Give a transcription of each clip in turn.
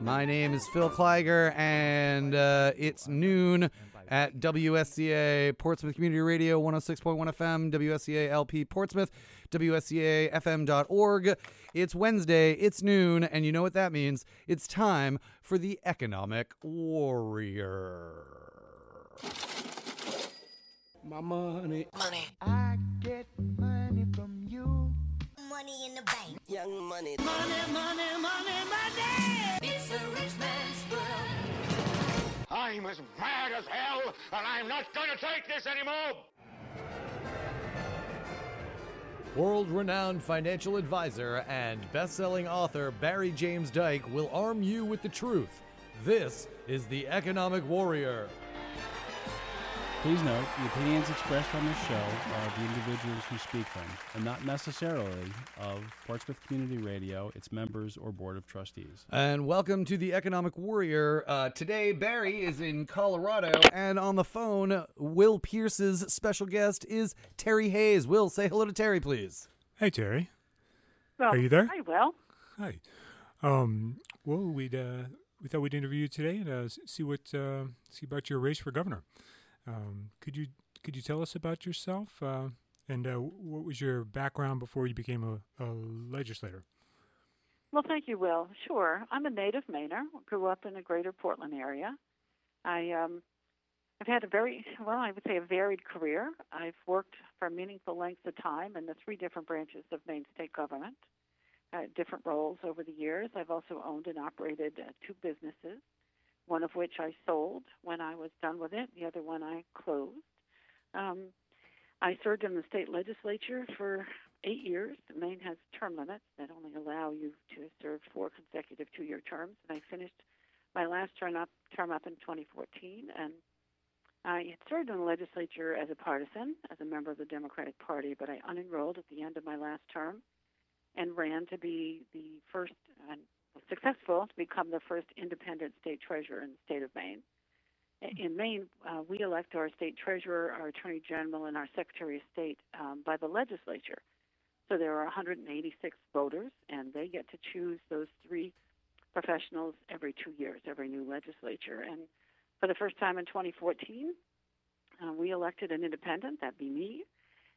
My name is Phil Kleiger, and uh, it's noon at WSCA Portsmouth Community Radio 106.1 FM, WSCA LP Portsmouth, WSCAFM.org. It's Wednesday, it's noon, and you know what that means? It's time for the Economic Warrior. My money. Money. I get money from you. Money in the bank. Young money. Money, money, money, money. It's a rich man's world. I'm as mad as hell, and I'm not going to take this anymore. World renowned financial advisor and best selling author Barry James Dyke will arm you with the truth. This is the Economic Warrior. Please note, the opinions expressed on this show are of the individuals who speak them, and not necessarily of Portsmouth Community Radio, its members, or Board of Trustees. And welcome to the Economic Warrior. Uh, today, Barry is in Colorado, and on the phone, Will Peirce's special guest is Terry Hayes. Will, say hello to Terry, please. Hey Terry. Well, Are you there? Hi, Will. Hi. Um. Well, we'd uh, we thought we'd interview you today and uh, see what uh, see about your race for governor. Um. Could you could you tell us about yourself? Uh, and uh, what was your background before you became a, a legislator? Well, thank you, Will. Sure. I'm a native Mainer. Grew up in the greater Portland area. I um, I've had a very well, I would say a varied career. I've worked for meaningful lengths of time in the three different branches of Maine state government, uh, different roles over the years. I've also owned and operated uh, two businesses, one of which I sold when I was done with it. The other one I closed. Um, I served in the state legislature for eight years. Maine has term limits that only allow you to serve four consecutive two-year terms, and I finished my last term up term up in 2014. And I had served in the legislature as a partisan, as a member of the Democratic Party, but I unenrolled at the end of my last term and ran to be the first successful to become the first independent state treasurer in the state of Maine. In Maine, uh, we elect our state treasurer, our attorney general, and our secretary of state um, by the legislature. So there are 186 voters, and they get to choose those three professionals every two years, every new legislature. And for the first time in 2014, uh, we elected an independent, that'd be me.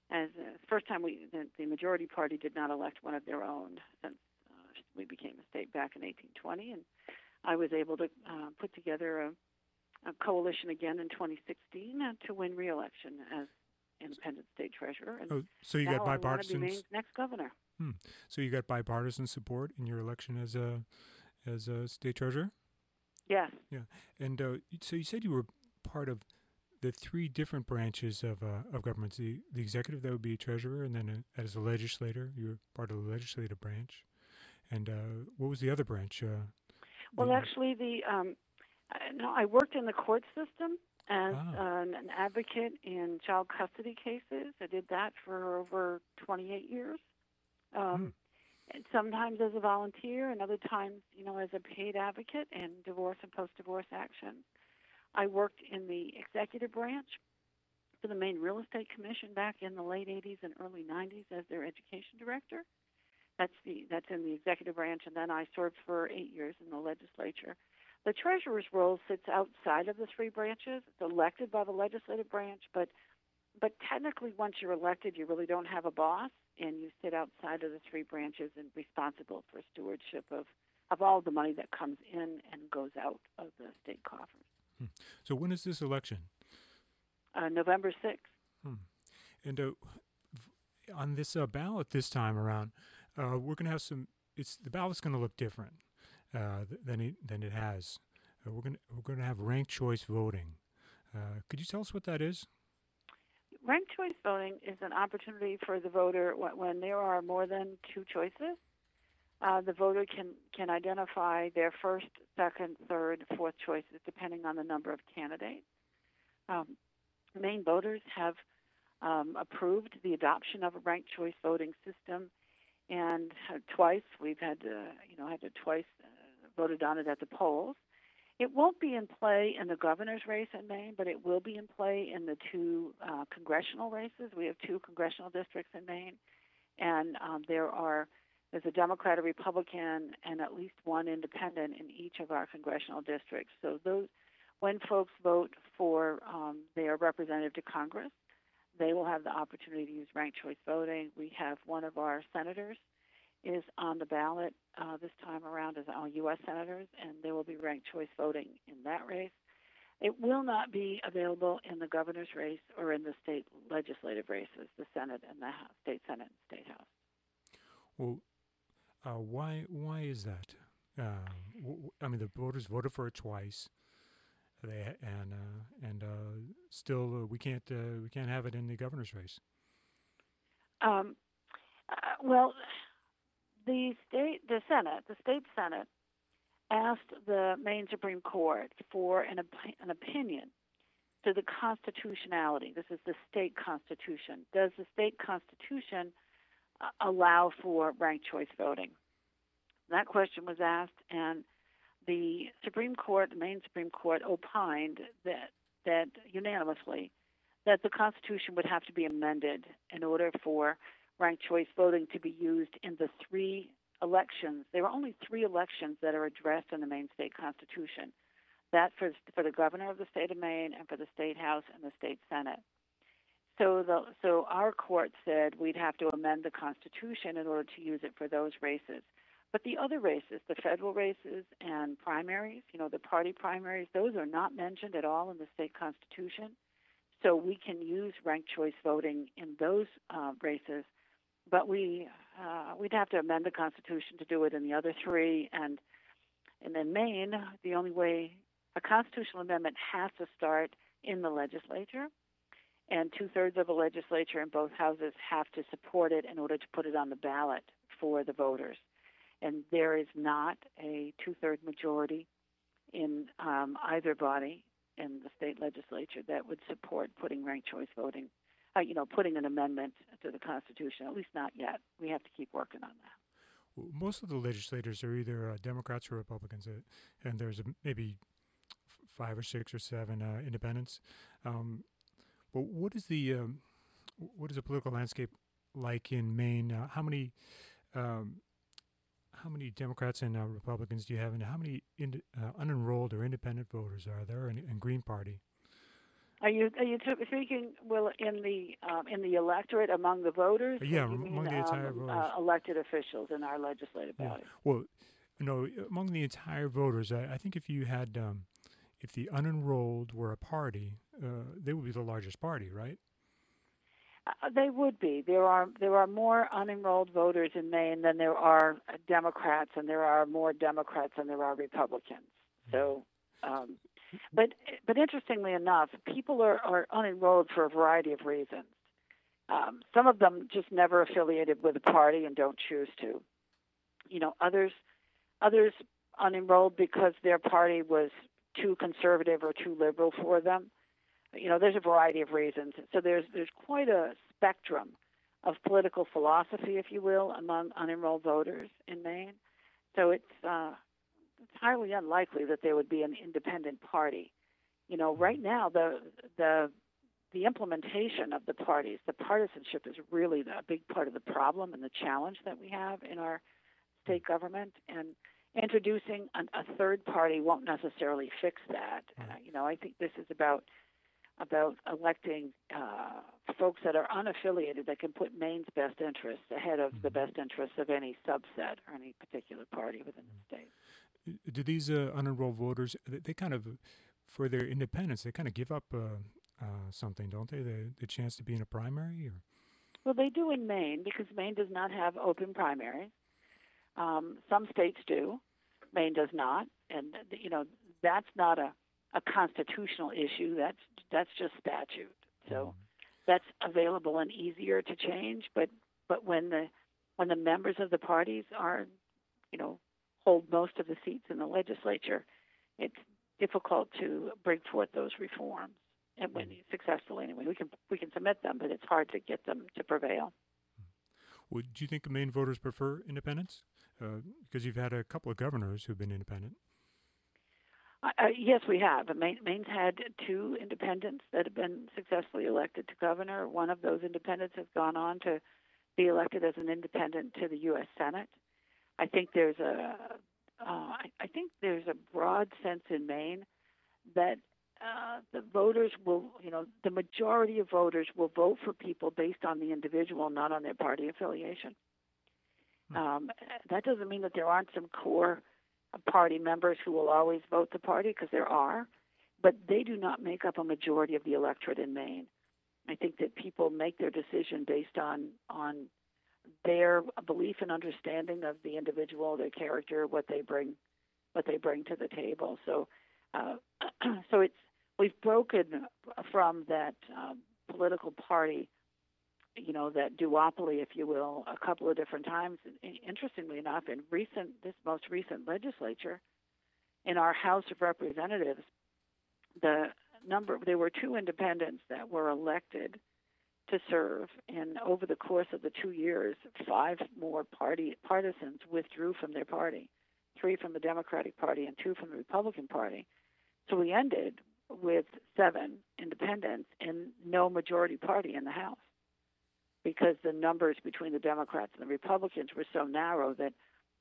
As the first time we, the, the majority party did not elect one of their own since uh, we became a state back in 1820, and I was able to uh, put together a, a coalition again in 2016 uh, to win re-election as independent state treasurer. And Oh, so you got I want to be bipartisan. Next governor. Hmm. So you got bipartisan support in your election as a as a state treasurer. Yes. Yeah, and uh, so you said you were part of the three different branches of uh, of government. The the executive that would be a treasurer, and then uh, as a legislator, you were part of the legislative branch. And uh, what was the other branch? Uh, Well, the- actually, the um, I- no, I worked in the court system as Ah. an, an advocate in child custody cases. I did that for over 28 years. Um, and sometimes as a volunteer, and other times, you know, as a paid advocate in divorce and post-divorce action. I worked in the executive branch for the Maine Real Estate Commission back in the late 80s and early 90s as their education director. That's the that's in the executive branch, and then I served for eight years in the legislature. The treasurer's role sits outside of the three branches. It's elected by the legislative branch, but but technically, once you're elected, you really don't have a boss, and you sit outside of the three branches and responsible for stewardship of of all the money that comes in and goes out of the state coffers. so when is this election? Uh, November sixth. Hmm. And uh, on this uh, ballot this time around, uh, we're going to have some. It's the ballot's going to look different uh, than it than it has. Uh, we're going we're going to have ranked choice voting. Uh, could you tell us what that is? Ranked choice voting is an opportunity for the voter when there are more than two choices. Uh, the voter can can identify their first, second, third, fourth choices depending on the number of candidates. Um, Maine voters have um, approved the adoption of a ranked choice voting system, and twice we've had uh, you know had to twice uh, voted on it at the polls. It won't be in play in the governor's race in Maine, but it will be in play in the two uh, congressional races. We have two congressional districts in Maine, and um, there are There's a Democrat, a Republican, and at least one independent in each of our congressional districts. So those, when folks vote for um, their representative to Congress, they will have the opportunity to use ranked choice voting. We have one of our senators is on the ballot uh, this time around as all U.S. senators, and there will be ranked choice voting in that race. It will not be available in the governor's race or in the state legislative races, the Senate and the House, state Senate and state House. Well, uh, why why is that? Uh, I mean, the voters voted for it twice. They and uh, and uh, still uh, we can't we can't have it in the governor's race. Um, well, the state, the Senate, the state Senate, asked the Maine Supreme Court for an, op- an opinion to the constitutionality. This is the state constitution. Does the state constitution uh, allow for ranked choice voting? That question was asked, and the Supreme Court, the Maine Supreme Court, opined that that unanimously that the Constitution would have to be amended in order for ranked choice voting to be used in the three elections. There are only three elections that are addressed in the Maine state constitution. That for for the governor of the state of Maine and for the state house and the state senate. So the so our court said we'd have to amend the constitution in order to use it for those races. But the other races, the federal races and primaries, you know, the party primaries, those are not mentioned at all in the state constitution. So we can use ranked choice voting in those uh, races, but we uh, we'd have to amend the Constitution to do it in the other three. And and in Maine, the only way a constitutional amendment has to start in the legislature, and two thirds of a legislature in both houses have to support it in order to put it on the ballot for the voters. And there is not a two third majority in um, either body in the state legislature that would support putting ranked choice voting, uh, you know, putting an amendment to the Constitution. At least not yet. We have to keep working on that. W- Most of the legislators are either uh, Democrats or Republicans, uh, and there's maybe five or six or seven uh, independents. Um, but what is the um, what is the political landscape like in Maine? Uh, how many um, how many Democrats and uh, Republicans do you have, and how many ind- uh, unenrolled or independent voters are there in, in Green Party? Are you are you speaking well in the um, in the electorate among the voters? Uh, yeah, or mean, among the entire um, voters. Uh, elected officials in our legislative Yeah. body. Well, no, among the entire voters, I, I think if you had, um, if the unenrolled were a party, uh, they would be the largest party, right? Uh, they would be. There are there are more unenrolled voters in Maine than there are Democrats, and there are more Democrats than there are Republicans. So, um, but but interestingly enough, people are, are unenrolled for a variety of reasons. Um, some of them just never affiliated with a party and don't choose to. You know, others others unenrolled because their party was too conservative or too liberal for them you know there's a variety of reasons. So there's there's quite a spectrum of political philosophy if you will among unenrolled voters in Maine. So it's uh it's highly unlikely that there would be an independent party. You know right now the the the implementation of the parties the partisanship is really the, a big part of the problem and the challenge that we have in our state government. And introducing an, a third party won't necessarily fix that. Uh, you know i think this is about about electing uh, folks that are unaffiliated that can put Maine's best interests ahead of the best interests of any subset or any particular party within the state. Uh, Do these uh, unenrolled voters, they, they kind of, for their independence, they kind of give up uh, uh, something, don't they? The, the chance to be in a primary? Or? Well, they do in Maine because Maine does not have open primaries. Um, some states do. Maine does not, and you know that's not a, a constitutional issue. That's that's just statute. So mm-hmm. that's available and easier to change. But but when the when the members of the parties are, you know, hold most of the seats in the legislature, it's difficult to bring forth those reforms. And when mm-hmm. successful anyway, we can we can submit them, but it's hard to get them to prevail. Mm-hmm. Would do you think Maine voters prefer independence? Uh, because you've had a couple of governors who've been independent. Uh, uh, yes, we have. Maine, Maine's had two independents that have been successfully elected to governor. One of those independents has gone on to be elected as an independent to the U.S. Senate. I think there's a uh, I, I think there's a broad sense in Maine that uh, the voters will, you know, the majority of voters will vote for people based on the individual, not on their party affiliation. Um, that doesn't mean that there aren't some core party members who will always vote the party, because there are, but they do not make up a majority of the electorate in Maine. I think that people make their decision based on on their belief and understanding of the individual, their character, what they bring, what they bring to the table. So, uh, so it's we've broken from that um, political party, you know, that duopoly, if you will, a couple of different times. Interestingly enough, in recent this most recent legislature, in our House of Representatives, the number there were two independents that were elected to serve, and over the course of the two years, five more party partisans withdrew from their party, three from the Democratic Party and two from the Republican Party. So we ended with seven independents and no majority party in the House because the numbers between the Democrats and the Republicans were so narrow that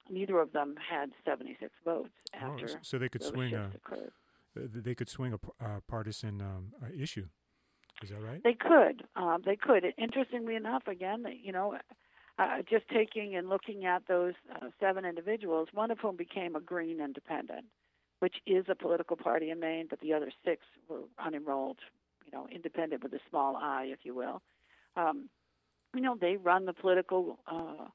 neither of them had 76 votes Oh, after s- so they could swing a occurred. they could swing a uh, partisan um, uh, issue. Is that right? They could. Um, they could. Interestingly enough, again, you know, uh, just taking and looking at those uh, seven individuals, one of whom became a Green Independent, which is a political party in Maine, but the other six were unenrolled, you know, independent with a small I, if you will. Um, you know, they run the political, uh,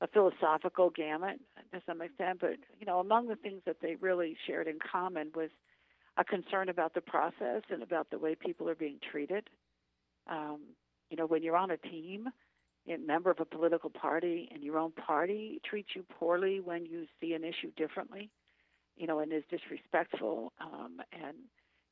a philosophical gamut to some extent, but you know, among the things that they really shared in common was a concern about the process and about the way people are being treated. Um, you know, when you're on a team, a member of a political party, and your own party treats you poorly when you see an issue differently, you know, and is disrespectful, um, and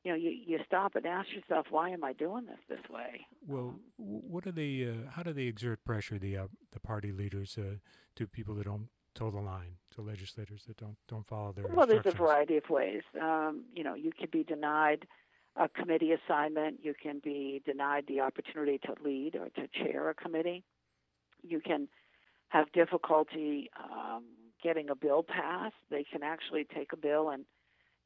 you know, you you stop and ask yourself, why am I doing this this way? Well, what do they? Uh, how do they exert pressure? The uh, the party leaders uh, to people that don't toe the line, to legislators that don't don't follow their Well, there's a variety of ways. Um, you know, you can be denied a committee assignment. You can be denied the opportunity to lead or to chair a committee. You can have difficulty um, getting a bill passed. They can actually take a bill and,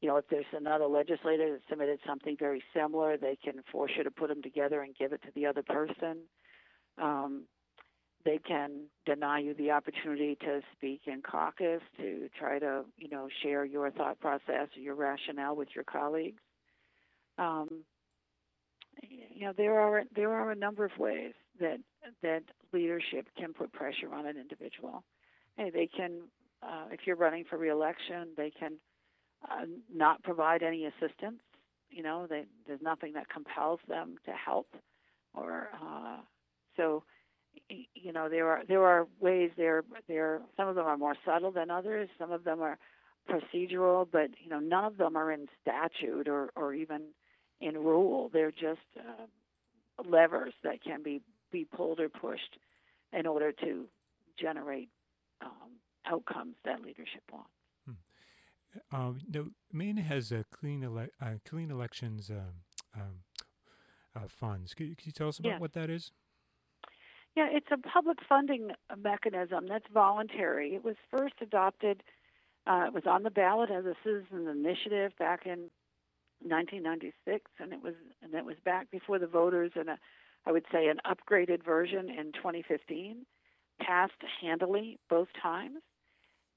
you know, if there's another legislator that submitted something very similar, they can force you to put them together and give it to the other person. Um, they can deny you the opportunity to speak in caucus to try to you know share your thought process or your rationale with your colleagues um, you know there are there are a number of ways that that leadership can put pressure on an individual hey they can uh, if you're running for reelection they can uh, not provide any assistance you know they, there's nothing that compels them to help or uh, so you know there are there are ways there there some of them are more subtle than others some of them are procedural but you know none of them are in statute or or even in rule. They're just uh, levers that can be be pulled or pushed in order to generate um, outcomes that leadership wants Um, no, Maine has uh, clean ele- uh, clean elections um, um, uh, funds. Could, could you tell us about what that is? Yeah, it's a public funding mechanism that's voluntary. It was first adopted, uh, it was on the ballot as a citizen initiative back in 1996, and it was and it was back before the voters in a, I would say, an upgraded version in 2015, passed handily both times,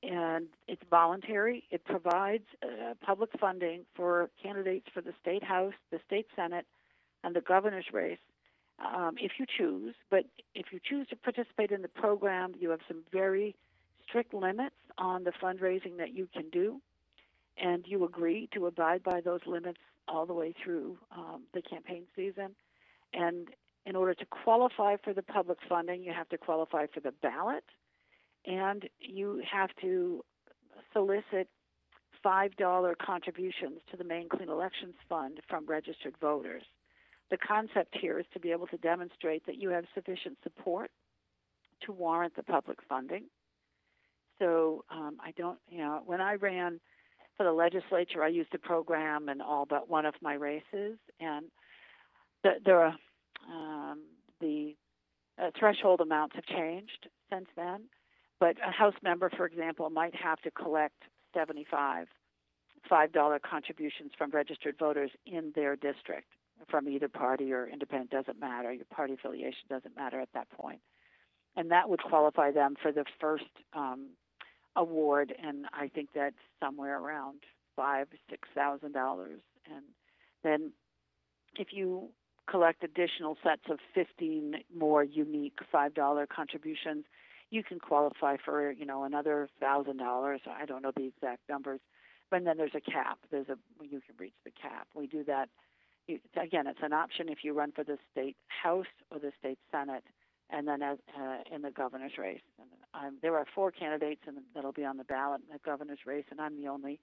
and it's voluntary. It provides uh, public funding for candidates for the state house, the state senate, and the governor's race um, if you choose. But if you choose to participate in the program, you have some very strict limits on the fundraising that you can do, and you agree to abide by those limits all the way through um, the campaign season. And in order to qualify for the public funding, you have to qualify for the ballot, and you have to solicit $5 contributions to the Maine Clean Elections Fund from registered voters the concept here is to be able to demonstrate that you have sufficient support to warrant the public funding. So um, I don't, you know, when I ran for the legislature, I used a program in all but one of my races, and the, are um, the uh, threshold amounts have changed since then. But a House member, for example, might have to collect 75 $5 contributions from registered voters in their district from either party or independent, doesn't matter. Your party affiliation doesn't matter at that point. And that would qualify them for the first um, award, and I think that's somewhere around five, six thousand dollars. And then if you collect additional sets of 15 more unique $5 contributions, you can qualify for, you know, another $1,000. I don't know the exact numbers. But then there's a cap. There's a you can reach the cap. We do that. Again, it's an option if you run for the state house or the state senate, and then as, uh, in the governor's race. And um, there are four candidates in, that'll be on the ballot in the governor's race, and I'm the only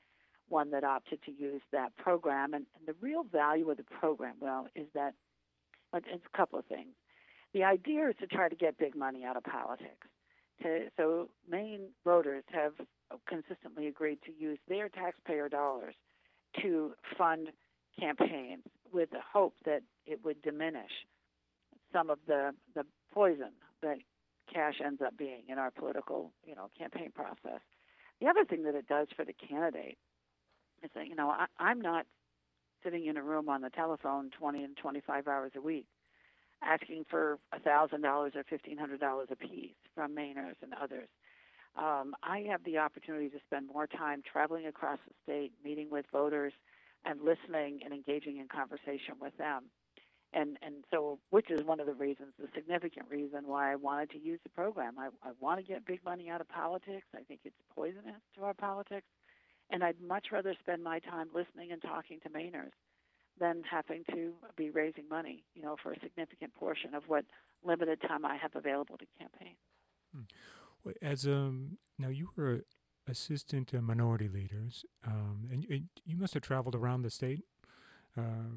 one that opted to use that program. And, and the real value of the program, well, is that it's a couple of things. The idea is to try to get big money out of politics. To, so Maine voters have consistently agreed to use their taxpayer dollars to fund campaigns with the hope that it would diminish some of the, the poison that cash ends up being in our political, you know, campaign process. The other thing that it does for the candidate is that, you know, I, I'm not sitting in a room on the telephone 20 and 25 hours a week asking for $1,000 or $1,500 a piece from Mainers and others. Um, I have the opportunity to spend more time traveling across the state, meeting with voters, and listening and engaging in conversation with them. And and so, which is one of the reasons, the significant reason why I wanted to use the program. I, I want to get big money out of politics. I think it's poisonous to our politics, and I'd much rather spend my time listening and talking to Mainers than having to be raising money, you know, for a significant portion of what limited time I have available to campaign. Hmm. As um, now you were assistant to minority leaders, um, and, and, you must have traveled around the state uh,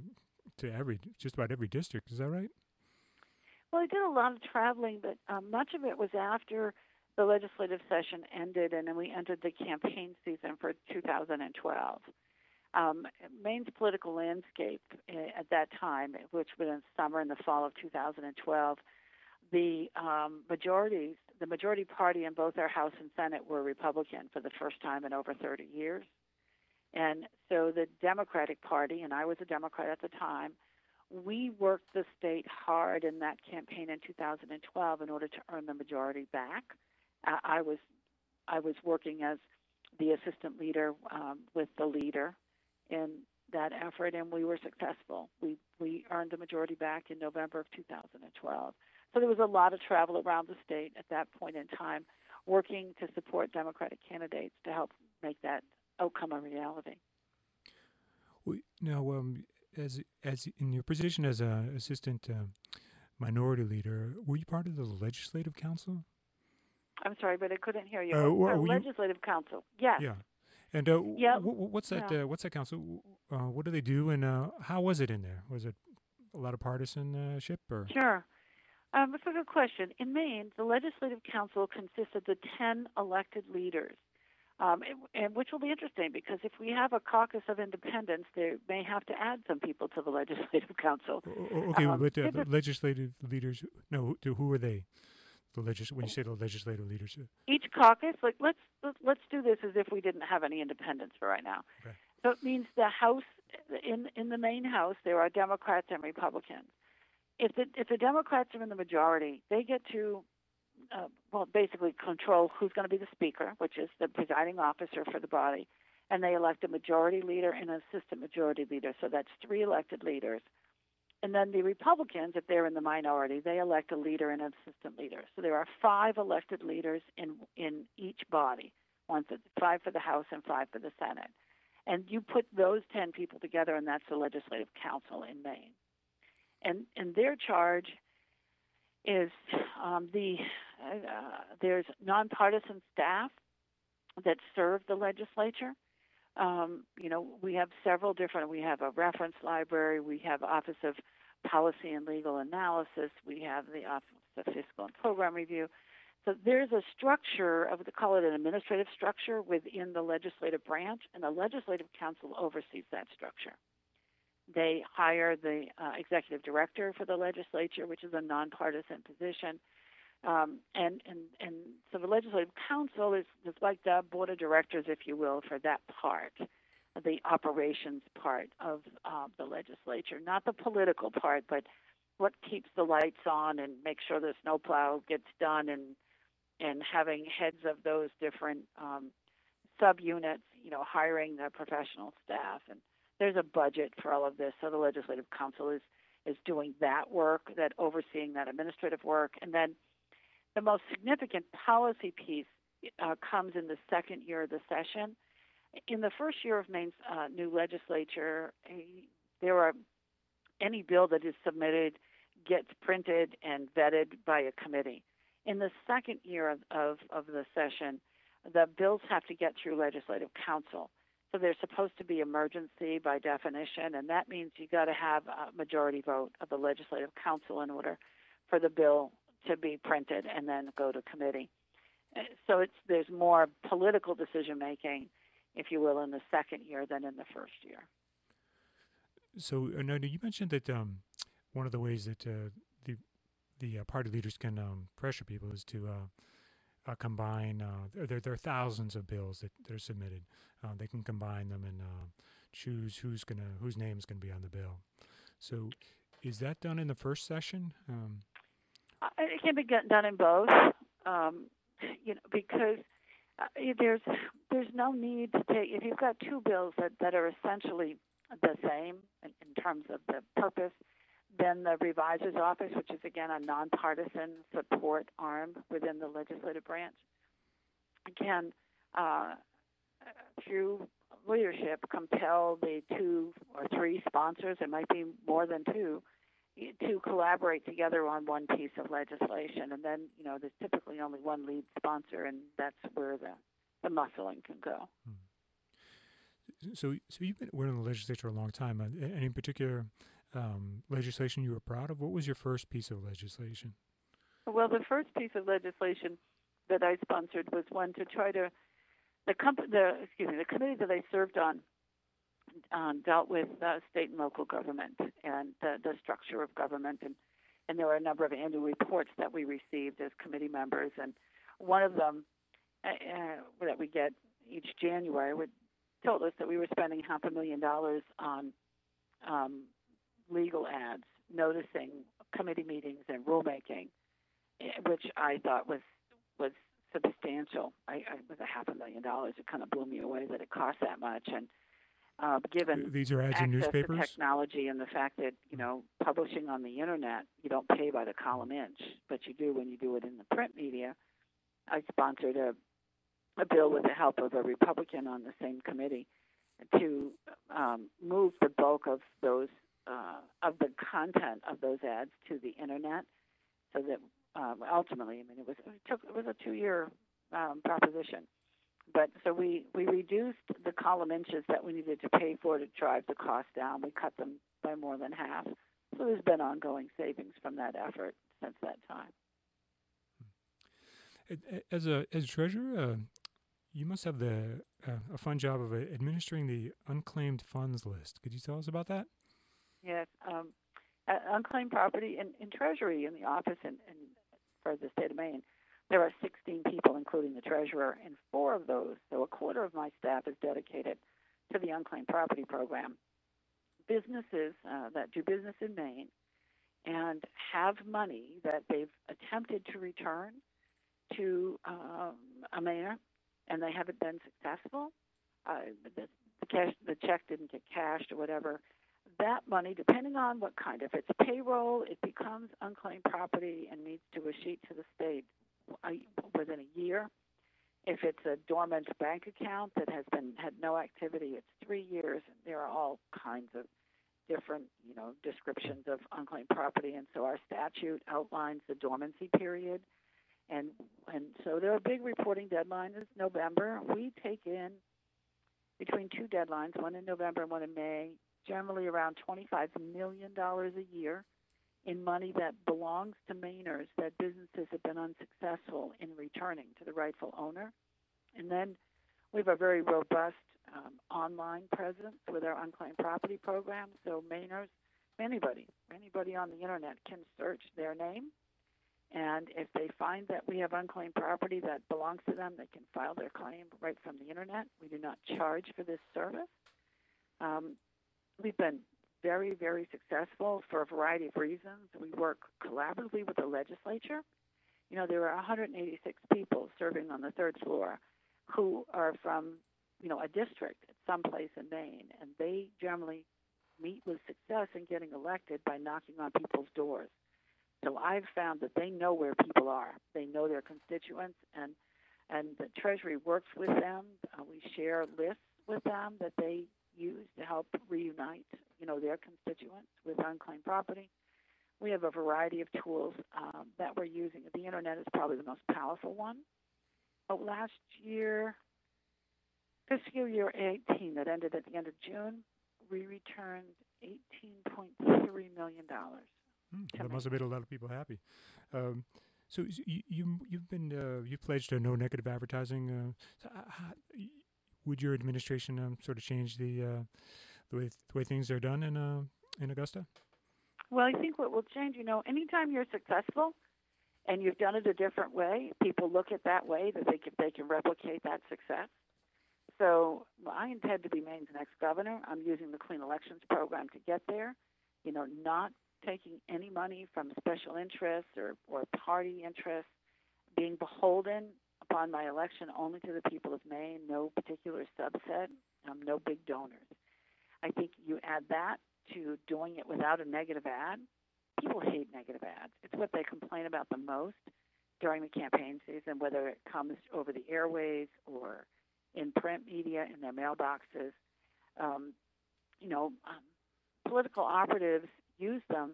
to every just about every district. Is that right? Well, I did a lot of traveling, but um, much of it was after the legislative session ended, and then we entered the campaign season for 2012 um, Maine's political landscape eh, at that time, which was in summer and the fall of 2012, the um, majorities, the majority party in both our House and Senate were Republican for the first time in over 30 years. And so the Democratic Party, and I was a Democrat at the time, we worked the state hard in that campaign in 2012 in order to earn the majority back. I was I was working as the assistant leader um, with the leader in that effort, and we were successful. We we earned the majority back in November of 2012. So there was a lot of travel around the state at that point in time, working to support Democratic candidates to help make that outcome a reality. now, um, as as in your position as an assistant uh, minority leader, were you part of the legislative council? I'm sorry, but I couldn't hear you. Uh, legislative you? council, yes. Yeah. And uh, yeah. W- what's that? Yeah. Uh, what's that council? Uh, what do they do? And uh, how was it in there? Was it a lot of partisanship or? Sure. Um, that's a good question. In Maine, the Legislative Council consists of the 10 elected leaders, um, and, which will be interesting because if we have a caucus of independents, they may have to add some people to the Legislative Council. okay, um, but uh, the legislative leaders, no, who are they? The legis- when you say the legislative leadership, each caucus, like let's let's do this as if we didn't have any independents for right now. Okay. So it means the House in in the Maine House there are Democrats and Republicans. If the if the Democrats are in the majority, they get to uh, well basically control who's going to be the Speaker, which is the presiding officer for the body, and they elect a majority leader and an assistant majority leader. So that's three elected leaders and then the Republicans, if they're in the minority, they elect a leader and an assistant leader. So there are five elected leaders in in each body, one for five for the House and five for the Senate. And you put those ten people together, and that's the Legislative Council in Maine. And and their charge is um, the uh, there's nonpartisan staff that serve the legislature. Um, you know, we have several different. We have a reference library. We have Office of Policy and Legal Analysis. We have the Office of Fiscal and Program Review. So there's a structure of, the call it an administrative structure within the legislative branch, and the legislative council oversees that structure. They hire the uh, executive director for the legislature, which is a nonpartisan position. Um, and, and, and so the Legislative Council is, is like the board of directors, if you will, for that part, the operations part of uh, the legislature, not the political part, but what keeps the lights on and make sure the snowplow gets done and and having heads of those different um, subunits, you know, hiring the professional staff. And there's a budget for all of this. So the Legislative Council is, is doing that work, that overseeing that administrative work. And then the most significant policy piece uh, comes in the second year of the session. In the first year of Maine's uh, new legislature, there are any bill that is submitted gets printed and vetted by a committee. In the second year of, of, of the session, the bills have to get through legislative council. So they're supposed to be emergency by definition, and that means you got to have a majority vote of the legislative council in order for the bill to be printed and then go to committee. Uh, so it's there's more political decision making, if you will, in the second year than in the first year. So, no, you mentioned that um, one of the ways that uh, the the uh, party leaders can um, pressure people is to uh, uh combine. Uh, there, there are thousands of bills that, that are submitted. They can combine them and choose who's gonna whose name is gonna be on the bill. So, is that done in the first session? Um, it can be done in both. Um, you know, because there's there's no need to take if you've got two bills that, that are essentially the same in, in terms of the purpose then the reviser's office, which is again a nonpartisan support arm within the legislative branch, can, uh, through leadership, compel the two or three sponsors, it might be more than two, to collaborate together on one piece of legislation. And then, you know, there's typically only one lead sponsor, and that's where the, the muscling can go. Hmm. So, so you've been in the legislature a long time. Uh, any particular um, legislation you were proud of? What was your first piece of legislation? Well, the first piece of legislation that I sponsored was one to try to the company, the excuse me, the committee that I served on um, dealt with uh, state and local government and the, the structure of government, and and there were a number of annual reports that we received as committee members, and one of them uh, uh, that we get each January would told us that we were spending half a million dollars on um, legal ads noticing committee meetings and rulemaking, eh, which I thought was was substantial. I, I was a half a million dollars. It kind of blew me away that it cost that much. And uh, given these are ads in newspapers, technology, and the fact that you know publishing on the internet, you don't pay by the column inch, but you do when you do it in the print media. I sponsored a a bill with the help of a Republican on the same committee to um, move the bulk of those uh, of the content of those ads to the internet, so that um, ultimately, I mean, it was it took it was a two year um, proposition, but so we we reduced the column inches that we needed to pay for to drive the cost down. We cut them by more than half. So there's been ongoing savings from that effort since that time. As a as treasurer, uh, you must have the uh, a fun job of administering the unclaimed funds list. Could you tell us about that? Yes, um, unclaimed property in, in Treasury in the office in, in for the state of Maine. There are 16 people, including the treasurer, and four of those, so a quarter of my staff, is dedicated to the unclaimed property program. Businesses uh, that do business in Maine and have money that they've attempted to return to um, a Mainer, and they haven't been successful. Uh, the, the cash, the check didn't get cashed or whatever that money, depending on what kind, if it's payroll, it becomes unclaimed property and needs to escheat to the state within a year. If it's a dormant bank account that has been had no activity, it's three years. There are all kinds of different, you know, descriptions of unclaimed property, and so our statute outlines the dormancy period. And and so there are big reporting deadlines. It's November. We take in between two deadlines, one in November and one in May, generally around $25 million a year in money that belongs to Mainers that businesses have been unsuccessful in returning to the rightful owner. And then we have a very robust um, online presence with our unclaimed property program. So Mainers, anybody, anybody on the internet can search their name And if they find that we have unclaimed property that belongs to them, they can file their claim right from the internet. We do not charge for this service. Um, we've been very, very successful for a variety of reasons. We work collaboratively with the legislature. You know, there are 186 people serving on the third floor who are from, you know, a district at some place in Maine, and they generally meet with success in getting elected by knocking on people's doors. So I've found that they know where people are. They know their constituents, and and the Treasury works with them. Uh, we share lists with them that they use to help reunite, you know, their constituents with unclaimed property. We have a variety of tools um, that we're using. The internet is probably the most powerful one. But last year, fiscal year 18 that ended at the end of June, we returned 18.3 million dollars. Hmm, that must have made a lot of people happy. Um, so you, you you've been uh, you've pledged to no negative advertising. Uh, so uh, how, would your administration um, sort of change the uh, the way the way things are done in uh, in Augusta? Well, I think what will change, you know, anytime you're successful and you've done it a different way, people look at that way that they can they can replicate that success. So I intend to be Maine's next governor. I'm using the Clean Elections program to get there. You know, not taking any money from special interests or, or party interests, being beholden upon my election only to the people of Maine, no particular subset, um, no big donors. I think you add that to doing it without a negative ad. People hate negative ads. It's what they complain about the most during the campaign season, whether it comes over the airways or in print media in their mailboxes. Um, you know, um, political operatives use them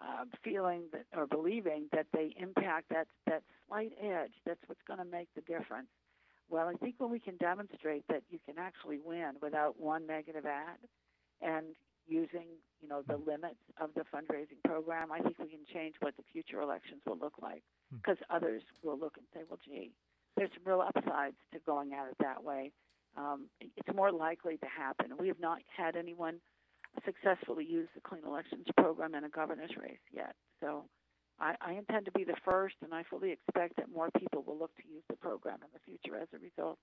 uh, feeling that or believing that they impact that that slight edge. That's what's going to make the difference. Well, I think when we can demonstrate that you can actually win without one negative ad, and using you know the limits of the fundraising program, I think we can change what the future elections will look like. Because others will look and say, well, gee, there's some real upsides to going at it that way. Um, it's more likely to happen. We have not had anyone successfully use the Clean Elections program in a governor's race yet. So I, I intend to be the first, and I fully expect that more people will look to use the program in the future as a result.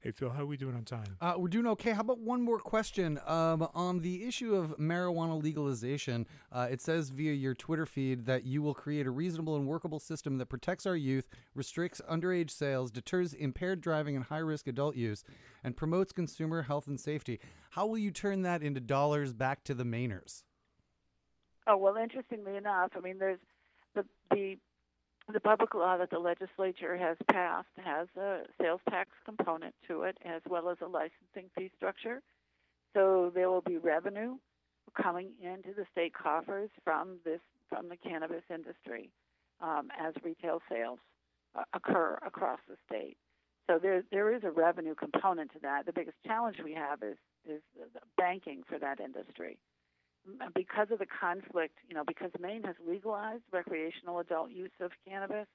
Hey Phil, how are we doing on time? Uh, we're doing okay. How about one more question um, on the issue of marijuana legalization? Uh, it says via your Twitter feed that you will create a reasonable and workable system that protects our youth, restricts underage sales, deters impaired driving and high risk adult use, and promotes consumer health and safety. How will you turn that into dollars back to the Mainers? Oh well, interestingly enough, I mean, there's the the the public law that the legislature has passed has a sales tax component to it as well as a licensing fee structure. So there will be revenue coming into the state coffers from this from the cannabis industry um, as retail sales uh, occur across the state. So there there is a revenue component to that. The biggest challenge we have is is banking for that industry because of the conflict, you know, because Maine has legalized recreational adult use of cannabis,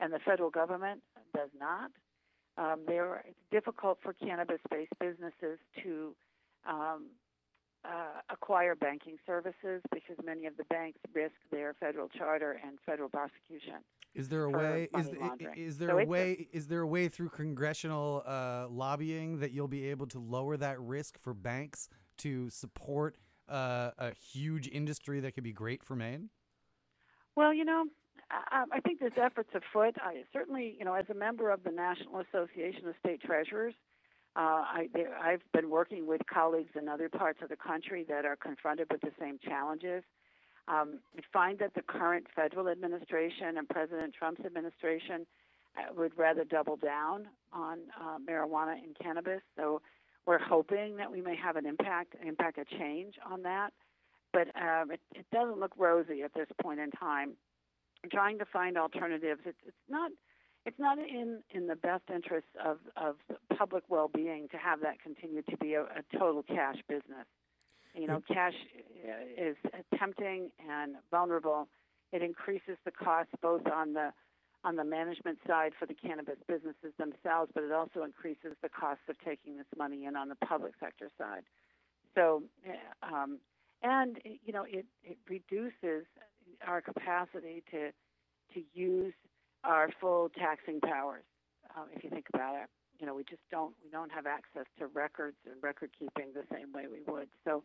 and the federal government does not. Um, there, it's difficult for cannabis-based businesses to um, uh, acquire banking services because many of the banks risk their federal charter and federal prosecution. Is there a way? Is, laundering. is there So a way? Is there a way through congressional uh, lobbying that you'll be able to lower that risk for banks to support uh, a huge industry that could be great for Maine? Well, you know, I, I think there's efforts afoot. I certainly, you know, as a member of the National Association of State Treasurers, uh, I, I've been working with colleagues in other parts of the country that are confronted with the same challenges. Um, I find that the current federal administration and President Trump's administration uh, would rather double down on uh, marijuana and cannabis. So we're hoping that we may have an impact, impact a change on that but um, it, it doesn't look rosy at this point in time. I'm trying to find alternatives. It's, it's not it's not in, in the best interest of, of public well-being to have that continue to be a, a total cash business. You know, cash uh, is tempting and vulnerable. It increases the cost both on the on the management side for the cannabis businesses themselves, but it also increases the cost of taking this money in on the public sector side. So, uh, um, and you know, it, it reduces our capacity to to use our full taxing powers. Uh, if you think about it, you know, we just don't we don't have access to records and record keeping the same way we would. So,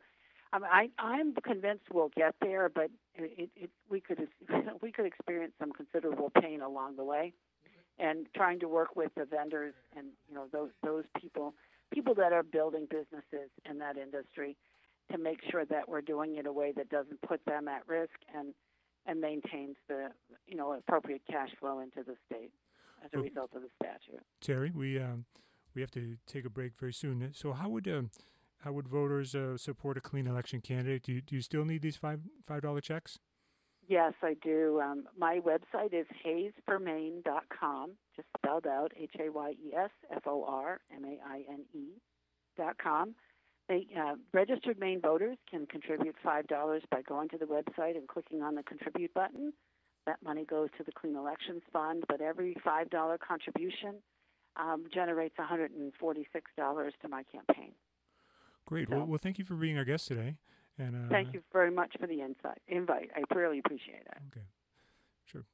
um, I I'm convinced we'll get there, but it, it we could we could experience some considerable pain along the way, and trying to work with the vendors and you know those those people people that are building businesses in that industry to make sure that we're doing it in a way that doesn't put them at risk and and maintains the you know appropriate cash flow into the state as a result of the statute. Terry, we um, we have to take a break very soon. So how would um, how would voters uh, support a clean election candidate? Do you, do you still need these five five dollar checks? Yes, I do. Um, my website is hayesformaine.com, just spelled out H A Y E S F O R M A I N E dot com. They, uh, registered Maine voters can contribute five dollars by going to the website and clicking on the contribute button. That money goes to the Clean Elections Fund, but every five dollar contribution um, generates one hundred and forty six dollars to my campaign. Great. So, well, well, thank you for being our guest today. And uh, thank you very much for the insight invite. I really appreciate it. Okay, sure.